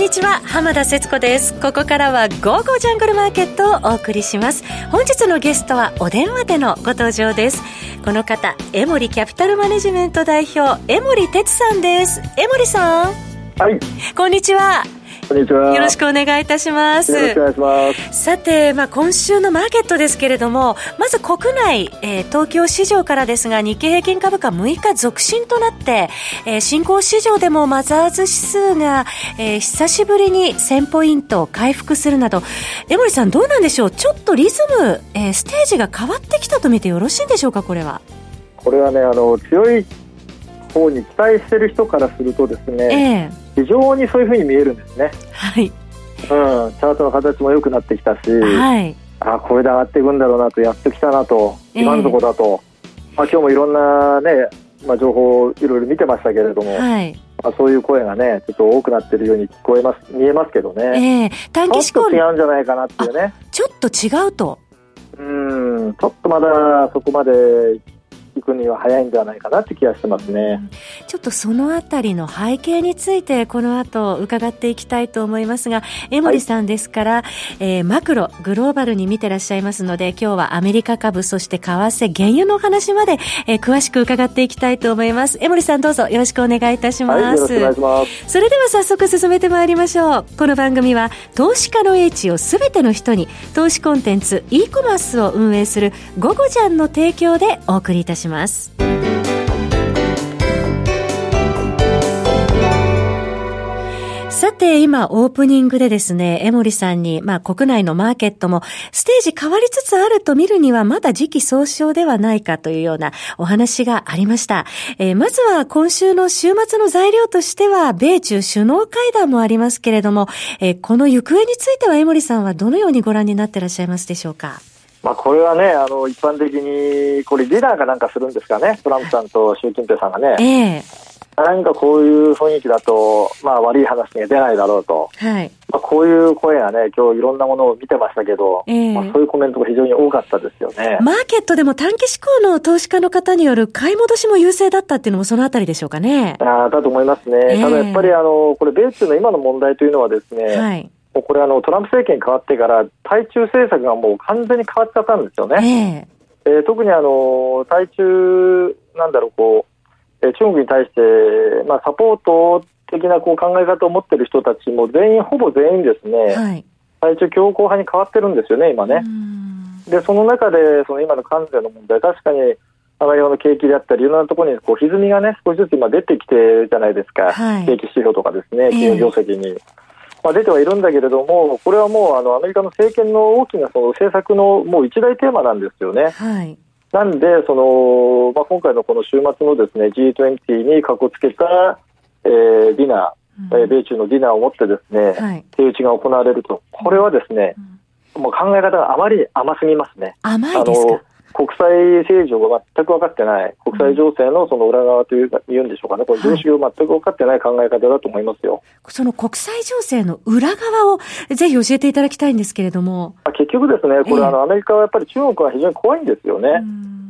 んにちは浜田節子です。ここからは「ゴーゴージャングルマーケット」をお送りします。本日のゲストはお電話でのご登場です。この方江森キャピタルマネジメント代表江森哲さんです。江森さん。はい。こんにちはこんにちは。よろしくお願いいたします。よろしくお願いします。さて、まあ、今週のマーケットですけれども、まず国内、えー、東京市場からですが、日経平均株価6日続伸となって、えー、新興市場でもマザーズ指数が、えー、久しぶりに1000ポイント回復するなど、江森さんどうなんでしょう？ちょっとリズム、えー、ステージが変わってきたと見てよろしいんでしょうか、これは？これはね、あの、強い方に期待してる人からするとですね、えー非常にそういうふうに見えるんですね。はい。うん、チャートの形も良くなってきたし、はい。あこれで上がっていくんだろうなと、やってきたなと、今のところだと、えー、まあ今日もいろんなね、まあ情報をいろいろ見てましたけれども、はい。まあ、そういう声がね、ちょっと多くなってるように聞こえます、見えますけどね。ええー、短期志向違うんじゃないかなっていうね。ちょっと違うと。うん、ちょっとまだそこまで行くには早いんではないかなって気がしてますね。ちょっとそのあたりの背景についてこの後伺っていきたいと思いますが、江森さんですから、はい、えー、マクロ、グローバルに見てらっしゃいますので、今日はアメリカ株、そして為替、原油の話まで、えー、詳しく伺っていきたいと思います。江森さんどうぞよろしくお願いいたします。はい、よろしくお願いします。それでは早速進めてまいりましょう。この番組は投資家の英知をすべての人に投資コンテンツ e コマースを運営するゴゴジャンの提供でお送りいたします。しますさて、今、オープニングでですね、江森さんに、まあ、国内のマーケットも、ステージ変わりつつあると見るには、まだ時期尚早ではないかというようなお話がありました。えー、まずは、今週の週末の材料としては、米中首脳会談もありますけれども、えー、この行方については、江森さんはどのようにご覧になってらっしゃいますでしょうか？まあ、これはね、あの、一般的に、これディナーかなんかするんですかね、トランプさんと習近平さんがね。ええー何かこういう雰囲気だと、まあ、悪い話が出ないだろうと、はいまあ、こういう声がね、今日いろんなものを見てましたけど、えー、まあ、そういうコメントが非常に多かったですよね。マーケットでも短期志向の投資家の方による買い戻しも優勢だったっていうのも、そのあたりでしょうかね。あだと思いますね。えー、ただやっぱりあの、これ、米中の今の問題というのはですね、はいもうこれあの、トランプ政権変わってから、対中政策がもう完全に変わっちゃったんですよね。えー、えー、特にあの対中、なんだろう、こう、え中国に対して、まあ、サポート的なこう考え方を持っている人たちも全員、ほぼ全員ですね、はい、対中強硬派に変わってるんですよね、今ね。で、その中で、その今の関税の問題、確かにアメリカの景気であったり、いろんなところにこう歪みがね、少しずつ今出てきてるじゃないですか、はい、景気指標とかですね、企業業績に。えーまあ、出てはいるんだけれども、これはもうあのアメリカの政権の大きなその政策のもう一大テーマなんですよね。はい。なんで、そのまあ、今回のこの週末のですね G20 にかこつけた、えー、ディナー、うん、米中のディナーをもってですね、はい、手打ちが行われると、これはですね、うん、もう考え方があまり甘すぎますね。甘いですか？国際政情が全く分かってない、国際情勢のその裏側というか、言うんでしょうかね、これ常識を全く分かってない考え方だと思いますよ。その国際情勢の裏側をぜひ教えていただきたいんですけれども。結局ですね、これ、あのアメリカはやっぱり中国は非常に怖いんですよね。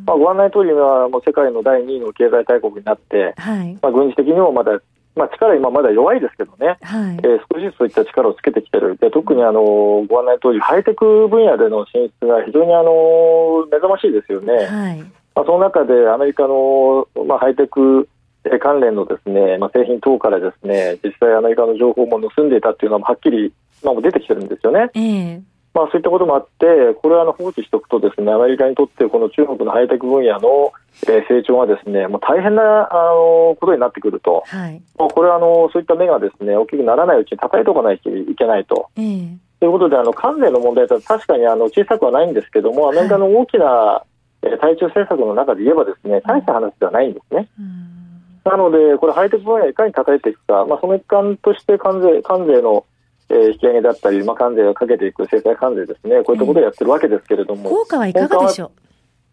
まあ、ご案内通りはもう世界の第2位の経済大国になって、はい、まあ、軍事的にもまだまあ、力、今まだ弱いですけどね、はい。えー、少しずつそういった力をつけてきてる、で特にあのご案内通り、ハイテク分野での進出が非常にあの目覚ましいですよね。はい。まあ、その中でアメリカの、まあ、ハイテク関連のですね、まあ、製品等からですね実際、アメリカの情報も盗んでいたっていうのははっきり、まあ、出てきてるんですよね。えーまあ、そういったこともあって、これはあの放置しておくとですね、アメリカにとってこの中国のハイテク分野の成長がですね、もう大変なあのことになってくると、はい、これはあのそういった目がですね大きくならないうちに叩いておかないといけないと。えー、ということで、あの関税の問題とは確かにあの小さくはないんですけども、アメリカの大きな、はい、対中政策の中で言えばですね、大した話ではないんですね。なので、これ、ハイテク分野をいかに叩いていくか、まあ、その一環として関税関税のえー、引き上げだったり、まあ、関税をかけていく制裁関税ですね、こういったことをやってるわけですけれども、効果はいかがでしょう？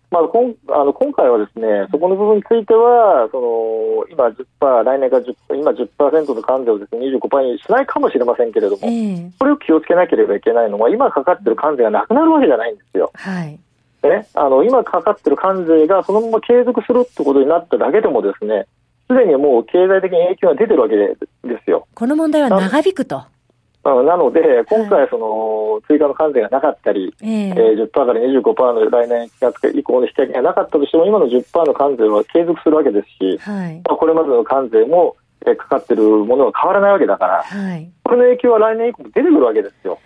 まあ、こんあの今回はですね、そこの部分については、その今10%、来年から10%、今10%の関税をですね25%にしないかもしれませんけれども、えー、これを気をつけなければいけないのは、今かかってる関税がなくなるわけじゃないんですよ。はいね、あの今かかってる関税がそのまま継続するってことになっただけでもですね、すでにもう経済的に影響が出てるわけですよ。この問題は長引くと。なので、今回、その、追加の関税がなかったり、えー、えー、10%から25%の来年1月以降の引き上げがなかったとしても、今の10%の関税は継続するわけですし、はい、まあ、これまでの関税も、えー、かかってるものは変わらないわけだから、はい、これの影響は来年以降出てくるわけですよ。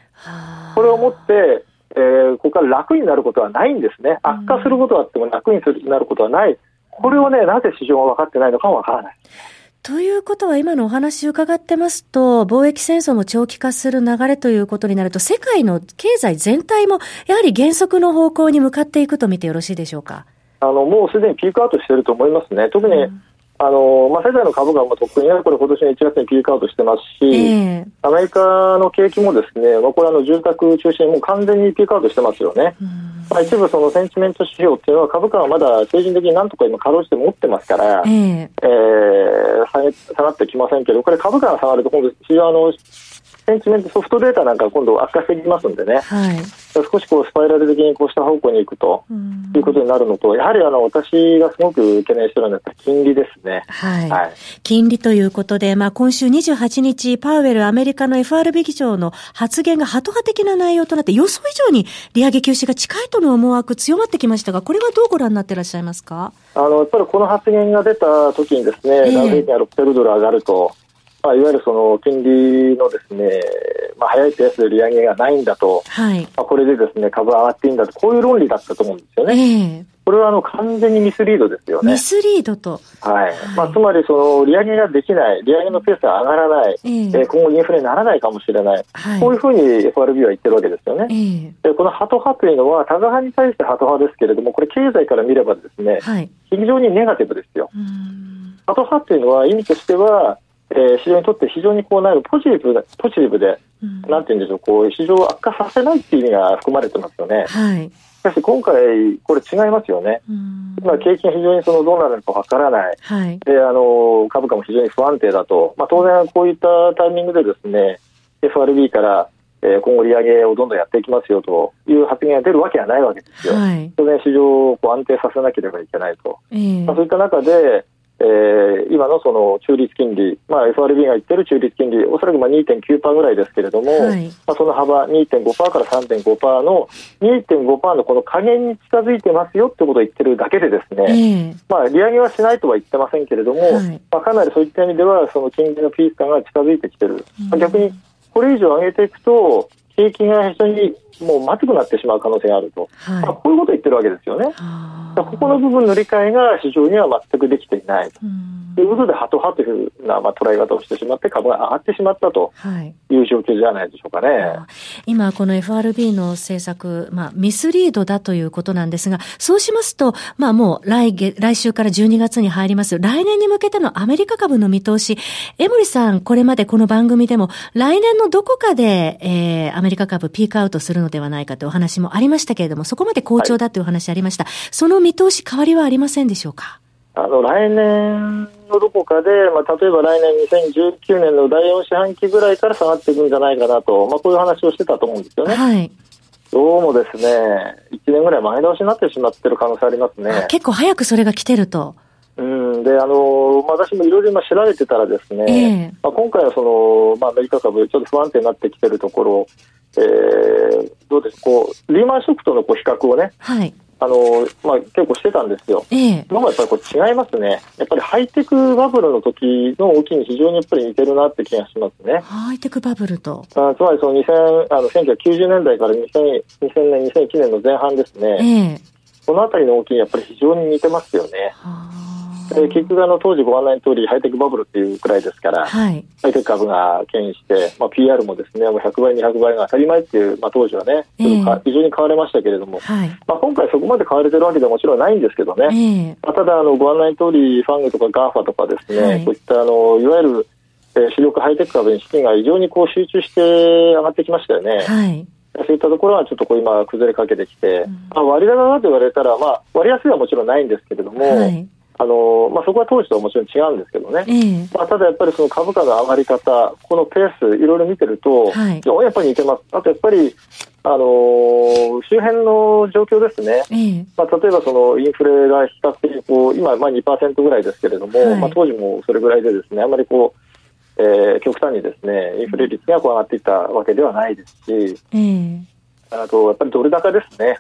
これをもって、えー、ここから楽になることはないんですね。悪化することはあっても楽になることはない。これをね、なぜ市場が分かってないのかは分からない。ということは今のお話伺ってますと、貿易戦争も長期化する流れということになると、世界の経済全体もやはり減速の方向に向かっていくと見てよろしいでしょうか？あの、もうすでにピークアウトしていると思いますね。特に、うんあのまあ、世界の株価も特にこれ今年の1月にピークアウトしてますし、えー、アメリカの景気もですね、まあ、これあの住宅中心にもう完全にピークアウトしてますよね。まあ、一部そのセンチメント指標っていうのは株価はまだ政治的になんとか今かろうじて持ってますから、えー、えー、下がってきませんけど、これ株価が下がると今度市場のセンチメントソフトデータなんか今度悪化してきますんでね、はい、少しこうスパイラル的にこうした方向に行くということになるのと、やはりあの私がすごく懸念しているのは金利ですね。はい。はい、金利ということで、まあ今週28日、パウエルアメリカの FRB 議長の発言がハト派的な内容となって、予想以上に利上げ休止が近いとの思惑強まってきましたが、これはどうご覧になっていらっしゃいますか？あの、やっぱりこの発言が出た時にですね、えー、ダウ平均が600ドル上がると、まあ、いわゆるその金利のですね、まあ、早いペースで利上げがないんだと、はい、まあ、これでですね株上がっていいんだと、こういう論理だったと思うんですよね。えー、これはあの完全にミスリードですよね。ミスリードと。はい。まあ、つまり、その、利上げができない、利上げのペースが上がらない、えー、えー、今後インフレにならないかもしれない、はい、こういうふうに FRB は言ってるわけですよね。えー、でこのハト派というのは、タガ派に対してハト派ですけれども、これ経済から見ればですね、はい、非常にネガティブですよ。ハト派というのは意味としては、えー、市場にとって非常にこうなるポジティブポジティブで、うん、なんていうんでしょう、こう市場を悪化させないっていう意味が含まれてますよね。はい。しかし今回、これ違いますよね。今、景気が非常にそのどうなるのかわからない。はい。で、あの、株価も非常に不安定だと。まあ当然こういったタイミングでですね、FRB から、えー、今後利上げをどんどんやっていきますよという発言が出るわけはないわけですよ。はい、当然市場をこう安定させなければいけないと。えー、まあ、そういった中で、えー、今のその中立金利、まあ、FRB が言ってる中立金利、おそらくまあ2.9%ぐらいですけれども、はい、まあ、その幅2.5%から3.5%の2.5%のこの加減に近づいてますよってことを言ってるだけでですね、えー、まあ、利上げはしないとは言ってませんけれども、はい、まあ、かなりそういった意味ではその金利のピーク感が近づいてきてる、うん、逆にこれ以上上げていくと景気が非常にもうまずくなってしまう可能性があると、はい、まあ、こういうことを言ってるわけですよね。ここの部分の理解が市場には全くできていないと。いうことで、ハト派というふうな、まあ、捉え方をしてしまって、株が上がってしまったと。い。う状況じゃないでしょうかね。はい、今、この FRB の政策、まあ、ミスリードだということなんですが、そうしますと、まあ、もう来月、来週から12月に入ります、来年に向けてのアメリカ株の見通し、江森さん、これまでこの番組でも、来年のどこかで、えー、アメリカ株ピークアウトするのではないかというお話もありましたけれども、そこまで好調だというお話ありました。はい、その見通し変わりはありませんでしょうか？あの、来年のどこかで、まあ、例えば来年2019年の第4四半期ぐらいから下がっていくんじゃないかなと、まあ、こういう話をしてたと思うんですよね。はい。どうもですね、1年ぐらい前倒しになってしまってる可能性ありますね。結構早くそれが来てると。うん、で、あの、まあ、私もいろいろ今調べてたらですね、えー、まあ、今回はその、まあ、アメリカ株、ちょっと不安定になってきてるところ、えー、どうですこう、リーマンショックとのこう比較をね、はい。あのまあ、結構してたんですよ。ええ、今もやっぱりこう違いますね。やっぱりハイテクバブルの時の動きに非常にやっぱり似てるなって気がしますね。ハイテクバブルと。あつまりその2000あの1990年代から 2000, 2000年、2001年の前半ですね。ええ、このあたりの動きにやっぱり非常に似てますよね。はあ。で結局あの当時ご案内の通りハイテクバブルっていうくらいですから、はい、ハイテク株が牽引して、まあ、PR もですねもう100倍200倍が当たり前っていう、まあ、当時はね、えー、非常に買われましたけれども、はい、まあ、今回そこまで買われてるわけではもちろんないんですけどね、えー、まあ、ただあのご案内の通りファングとかガーファとかですね、はい、こういったあのいわゆる、えー、主力ハイテク株に資金が非常にこう集中して上がってきましたよね。はいそういったところはちょっとこう今崩れかけてきて、うん、まあ、割高だと言われたら、まあ、割安はもちろんないんですけれども、はい、あのまあ、そこは当時とはもちろん違うんですけどね、えー、まあ、ただやっぱりその株価の上がり方、このペース、いろいろ見てると、はい、やっぱり似てます、あとやっぱり、あのー、周辺の状況ですね、えー、まあ、例えばそのインフレが比較的こう、今、まあ2%ぐらいですけれども、はい、まあ、当時もそれぐらいで、ですねあんまりこう、えー、極端にですねインフレ率がこう上がっていったわけではないですし、えー、あとやっぱりドル高ですね。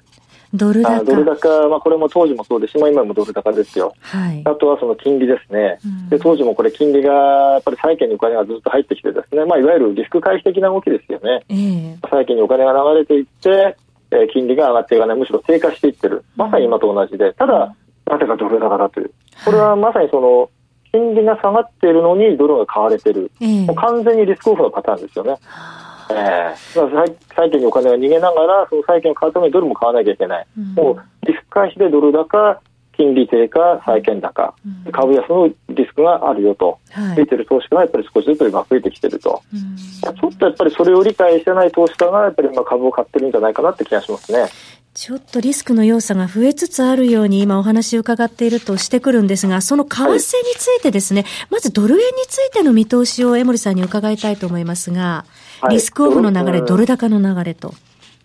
ドル高。ドル高、まあ、これも当時もそうですし、まあ、今もドル高ですよ、はい、あとはその金利ですね、うん、で当時もこれ、金利がやっぱり債券にお金がずっと入ってきて、ですね、まあ、いわゆるリスク回避的な動きですよね、えー、債券にお金が流れていって、えー、金利が上がっていかない、むしろ低下していってる、まさに今と同じで、ただ、なぜかドル高だという、これはまさにその、金利が下がっているのにドルが買われてる、えー、もう完全にリスクオフのパターンですよね。えー、債債券にお金が逃げながら、その債券を買うためにドルも買わなきゃいけない、うん、もうリスク回避でドル高、金利低下、債券高、うん、株安のリスクがあるよと、はい、出てる投資家がやっぱり少しずつ今増えてきてると、うん、ちょっとやっぱりそれを理解してない投資家がやっぱり今株を買ってるんじゃないかなって気がしますね。ちょっとリスクの要素が増えつつあるように今お話を伺っているとしてくるんですが、その為替についてですね、はい、まずドル円についての見通しを江森さんに伺いたいと思いますが、リスクオフの流れ、ドル高の流れと。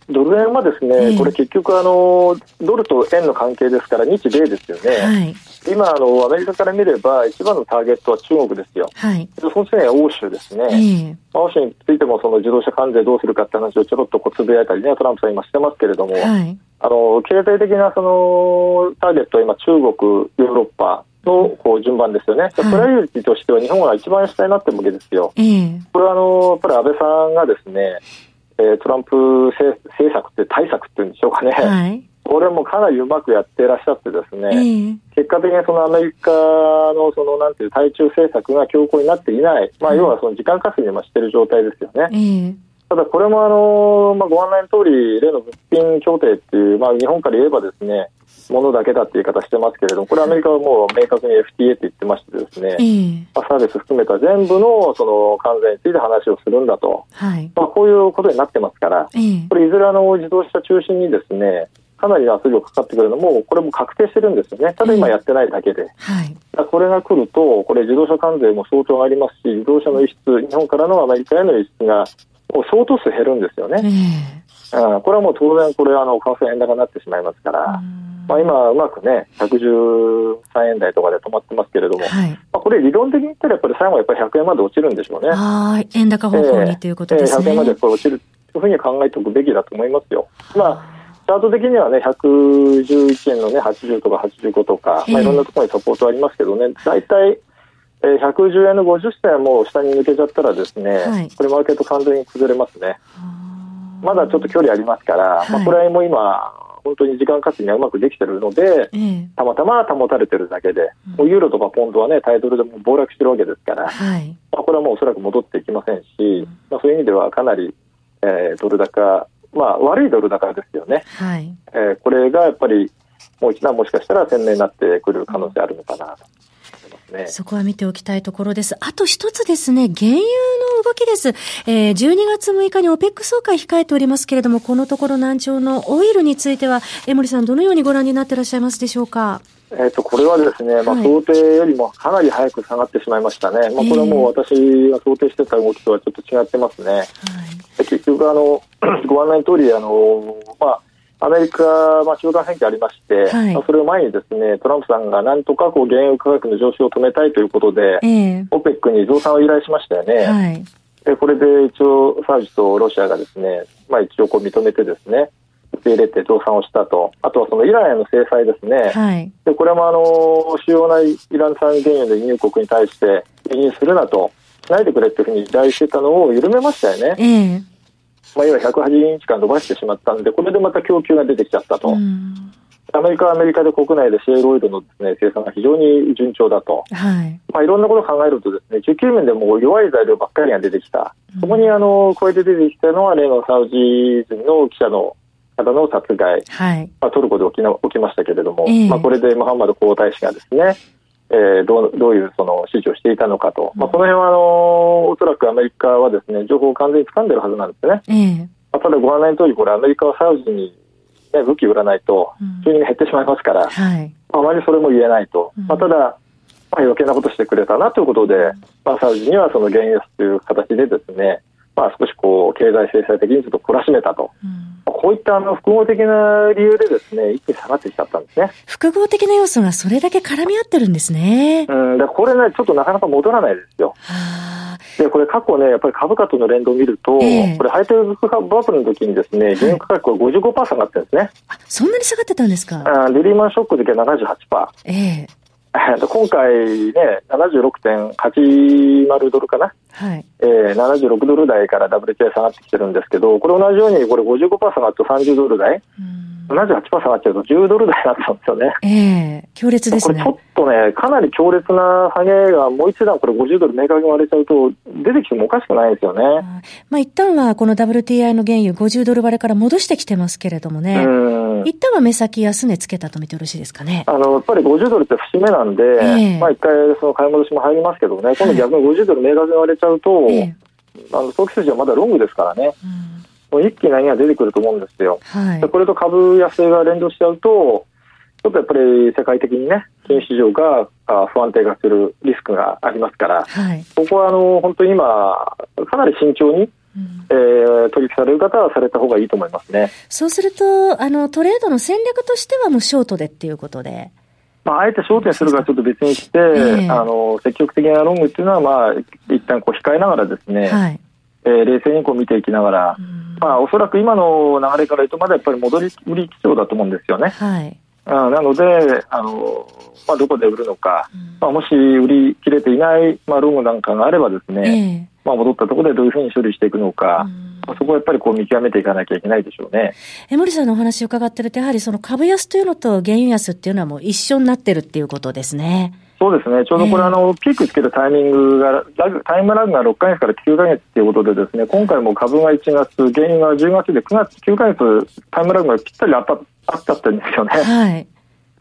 ドル円はですね、えー、これ結局あの、ドルと円の関係ですから、日米ですよね、はい、今あの、アメリカから見れば、一番のターゲットは中国ですよ、はい、その次は欧州ですね、えー、欧州についてもその自動車関税どうするかって話をちょろっとこうつぶやいたりね、トランプさん今してますけれども、はい、あの経済的なそのターゲットは今、中国、ヨーロッパ、のこう順番ですよね、プライオリティとしては日本が一番下になってるわけですよ。えー、これはあのやっぱり安倍さんがですね、えー、トランプ政策って対策っていうんでしょうかね、はい、これもかなりうまくやっていらっしゃってですね、えー、結果的にそのアメリカのそのなんていう対中政策が強硬になっていない、まあ、要はその時間稼ぎもしている状態ですよね。えーただこれもあの、まあ、ご案内の通り、例の物品協定っていう、まあ、日本から言えばですね、ものだけだっていう言い方してますけれども、これアメリカはもう明確に FTA って言ってましてですね、えー、まあ、サービス含めた全部のその関税について話をするんだと、はい、まあ、こういうことになってますから、えー、これいずれあの自動車中心にですね、かなり圧力かかってくるのも、これも確定してるんですよね。ただ今やってないだけで。えー、はい、これが来ると、これ自動車関税も相当ありますし、自動車の輸出、日本からのアメリカへの輸出がもう相当数減るんですよね。えー、これはもう当然、これあの為替円高になってしまいますから。まあ、今、うまくね、113円台とかで止まってますけれども、はい、まあ、これ、理論的に言ったら、やっぱり最後はやっぱり100円まで落ちるんでしょうね。はい、円高方向にということですね。えー、100円までこれ落ちるというふうに考えておくべきだと思いますよ。まあチャート的にはね、111円のね、80とか85とか、まあ、いろんなところにサポートありますけどね、大体、えー、110円の50銭も下に抜けちゃったらですね、はい、これマーケット完全に崩れますね。まだちょっと距離ありますから、はい、まあ、これはもう今、本当に時間稼ぎがうまくできてるので、えー、たまたま保たれてるだけで、うん、ユーロとかポンドはね、タイトルでも暴落してるわけですから、はい、まあ、これはもうおそらく戻っていきませんし、うん、まあ、そういう意味ではかなり、えー、ドル高、まあ、悪いドル高ですよね。はい、えー、これがやっぱり、もう一段もしかしたら鮮明になってくる可能性あるのかなと。ね。そこは見ておきたいところです。あと一つですね、原油の動きです。えー、12月6日に OPEC 総会控えておりますけれども、このところ難聴のオイルについては、江森さん、どのようにご覧になっていらっしゃいますでしょうか？えっと、これはですね、まあ、想定よりもかなり早く下がってしまいましたね、はい、まあ、これはもう私が想定してた動きとはちょっと違ってますね。はい、結局あの、ご案内の通りあのまあアメリカ、まあ、中間選挙ありまして、はい、まあ、それを前にですねトランプさんがなんとかこう原油価格の上昇を止めたいということで、えー、OPEC に増産を依頼しましたよね。はい、でこれで一応、サウジとロシアがですね、まあ、一応こう認めてですね、受け入れて増産をしたと、あとはそのイランへの制裁ですね、はい、でこれもあの主要なイラン産原油の輸入国に対して輸入するなと、しないでくれっていうふうに依頼してたのを緩めましたよね。えーまあ、今180日間伸ばしてしまったんで、これでまた供給が出てきちゃったと。アメリカはアメリカで国内でシェールオイルのです、ね、生産が非常に順調だと、はい。まあ、いろんなことを考えるとですね需給面でも弱い材料ばっかりが出てきた、うん、そこにあのこうやって出てきたのは例のサウジ人の記者の方の殺害、はい。まあ、トルコで起きな起きましたけれども、えー、まあ、これでムハンマド皇太子がですねえー、どうどういうその指示をしていたのかと、まあ、この辺はあのおそらくアメリカはですね情報を完全に掴んでるはずなんですね。えー、まあ、ただご案内の通り、これ、アメリカはサウジに、ね、武器売らないと、収入が減ってしまいますから、うんはい、あまりそれも言えないと、うん、まあ、ただ、まあ、余計なことしてくれたなということで、まあ、サウジにはその原油という形でですね、まあ、少しこう経済制裁的にちょっと懲らしめたと。うんこういったあの複合的な理由でですね、一気に下がってきちゃったんですね。複合的な要素がそれだけ絡み合ってるんですね。うん、だこれね、ちょっとなかなか戻らないですよ。はでこれ過去ね、やっぱり株価との連動を見ると、えー、これハイテク株バブルの時にですね、原油価格は55%下がってるんですね。そんなに下がってたんですか？あリリーマンショックの時は78%。えー 今回ね、76.80ドルかな、はいえー、76ドル台から WTI 下がってきてるんですけど、これ同じように、これ55%下がって30ドル台、78%下がっちゃうと10ドル台になったんですよね。ええー、強烈ですね。これちょっとね、かなり強烈な下げがもう一段これ50ドル明確に割れちゃうと、出てきてもおかしくないですよね。まあ一旦はこの WTI の原油50ドル割れから戻してきてますけれどもね。一旦は目先安値つけたと見てよろしいですかね。あの、やっぱり50ドルって節目なんで、えー、まあ一回その買い戻しも入りますけどね、今度逆に50ドル明確に割れちゃうと、えー、あの、早期筋はまだロングですからね。うん。もう一気に波が出てくると思うんですよ。はい、これと株安が連動しちゃうと、ちょっとやっぱり世界的にね、金市場が不安定化するリスクがありますから、はい、ここはあの本当に今、かなり慎重に、うん、えー、取引される方はされた方がいいと思いますね。そうすると、あのトレードの戦略としてはもうショートでっていうことで。まあ、あえて焦点するかちょっと別にして、えー、あの積極的なロングっていうのは、まあ、一旦こう控えながらですね、はい、えー、冷静にこう見ていきながら、うん。まあ、おそらく今の流れから言うと、まだやっぱり戻り売り基調だと思うんですよね。はい、あなので、あのまあ、どこで売るのか、うん、まあ、もし売り切れていない、まあ、ロングなんかがあればですね、えー、まあ、戻ったところでどういうふうに処理していくのか、うんそこはやっぱりこう見極めていかなきゃいけないでしょうね。江森さんのお話を伺ってると、やはりその株安というのと原油安っていうのはもう一緒になってるっていうことですね。そうですね、ちょうどこれ、あのピークつけたタイミングがラグ、タイムラグが6か月から9か月ということで、ですね今回も株が1月、原油が10月で9月、9か月、タイムラグがぴったりあったあったんですよね。はい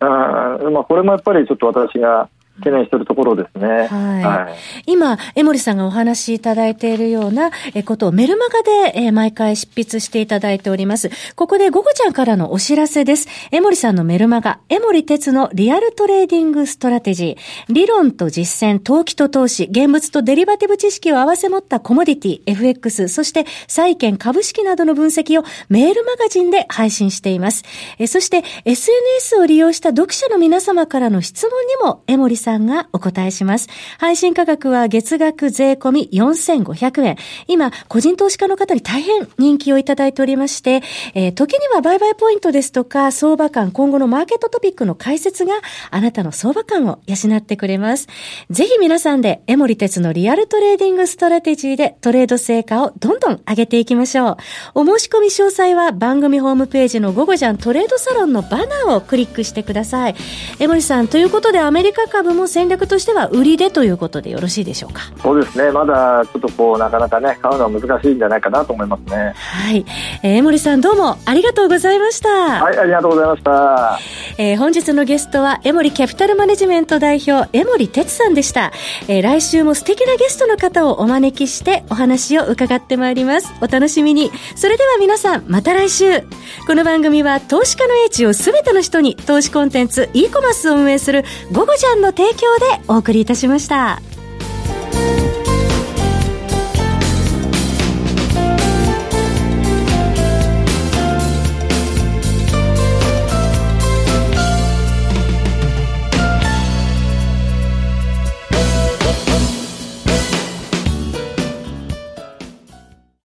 あまあ、これもやっぱりちょっと私が懸念しているところですね。はい。はい、今、江森さんがお話しいただいているようなことをメルマガで、え毎回執筆していただいております。ここでゴゴちゃんからのお知らせです。江森さんのメルマガ、江森哲のリアルトレーディングストラテジー、理論と実践、投機と投資、現物とデリバティブ知識を合わせ持ったコモディティ、FX、そして債券、株式などの分析をメールマガジンで配信しています。えそして SNS を利用した読者の皆様からの質問にも江森さんさんがお答えします。配信価格は月額税込み4500円。今、個人投資家の方に大変人気をいただいておりまして、えー、時には売買ポイントですとか、相場感、今後のマーケットトピックの解説があなたの相場感を養ってくれます。ぜひ皆さんでエモリテツのリアルトレーディングストラテジーでトレード成果をどんどん上げていきましょう。お申し込み詳細は番組ホームページの午後じゃんトレードサロンのバナーをクリックしてください。エモリさん、ということでアメリカ株も戦略としては売りでということでよろしいでしょうか？そうですね。まだちょっとこうなかなかね買うのは難しいんじゃないかなと思いますね。はい、えー、江森さんどうもありがとうございました。はいありがとうございました、えー、本日のゲストは江森キャピタルマネジメント代表江森哲さんでした、えー、来週も素敵なゲストの方をお招きしてお話を伺ってまいります。お楽しみに。それでは皆さんまた来週。この番組は投資家の英知をすべての人に投資コンテンツ e コマースを運営する「ゴゴジャン」の提供でお送りいたしました。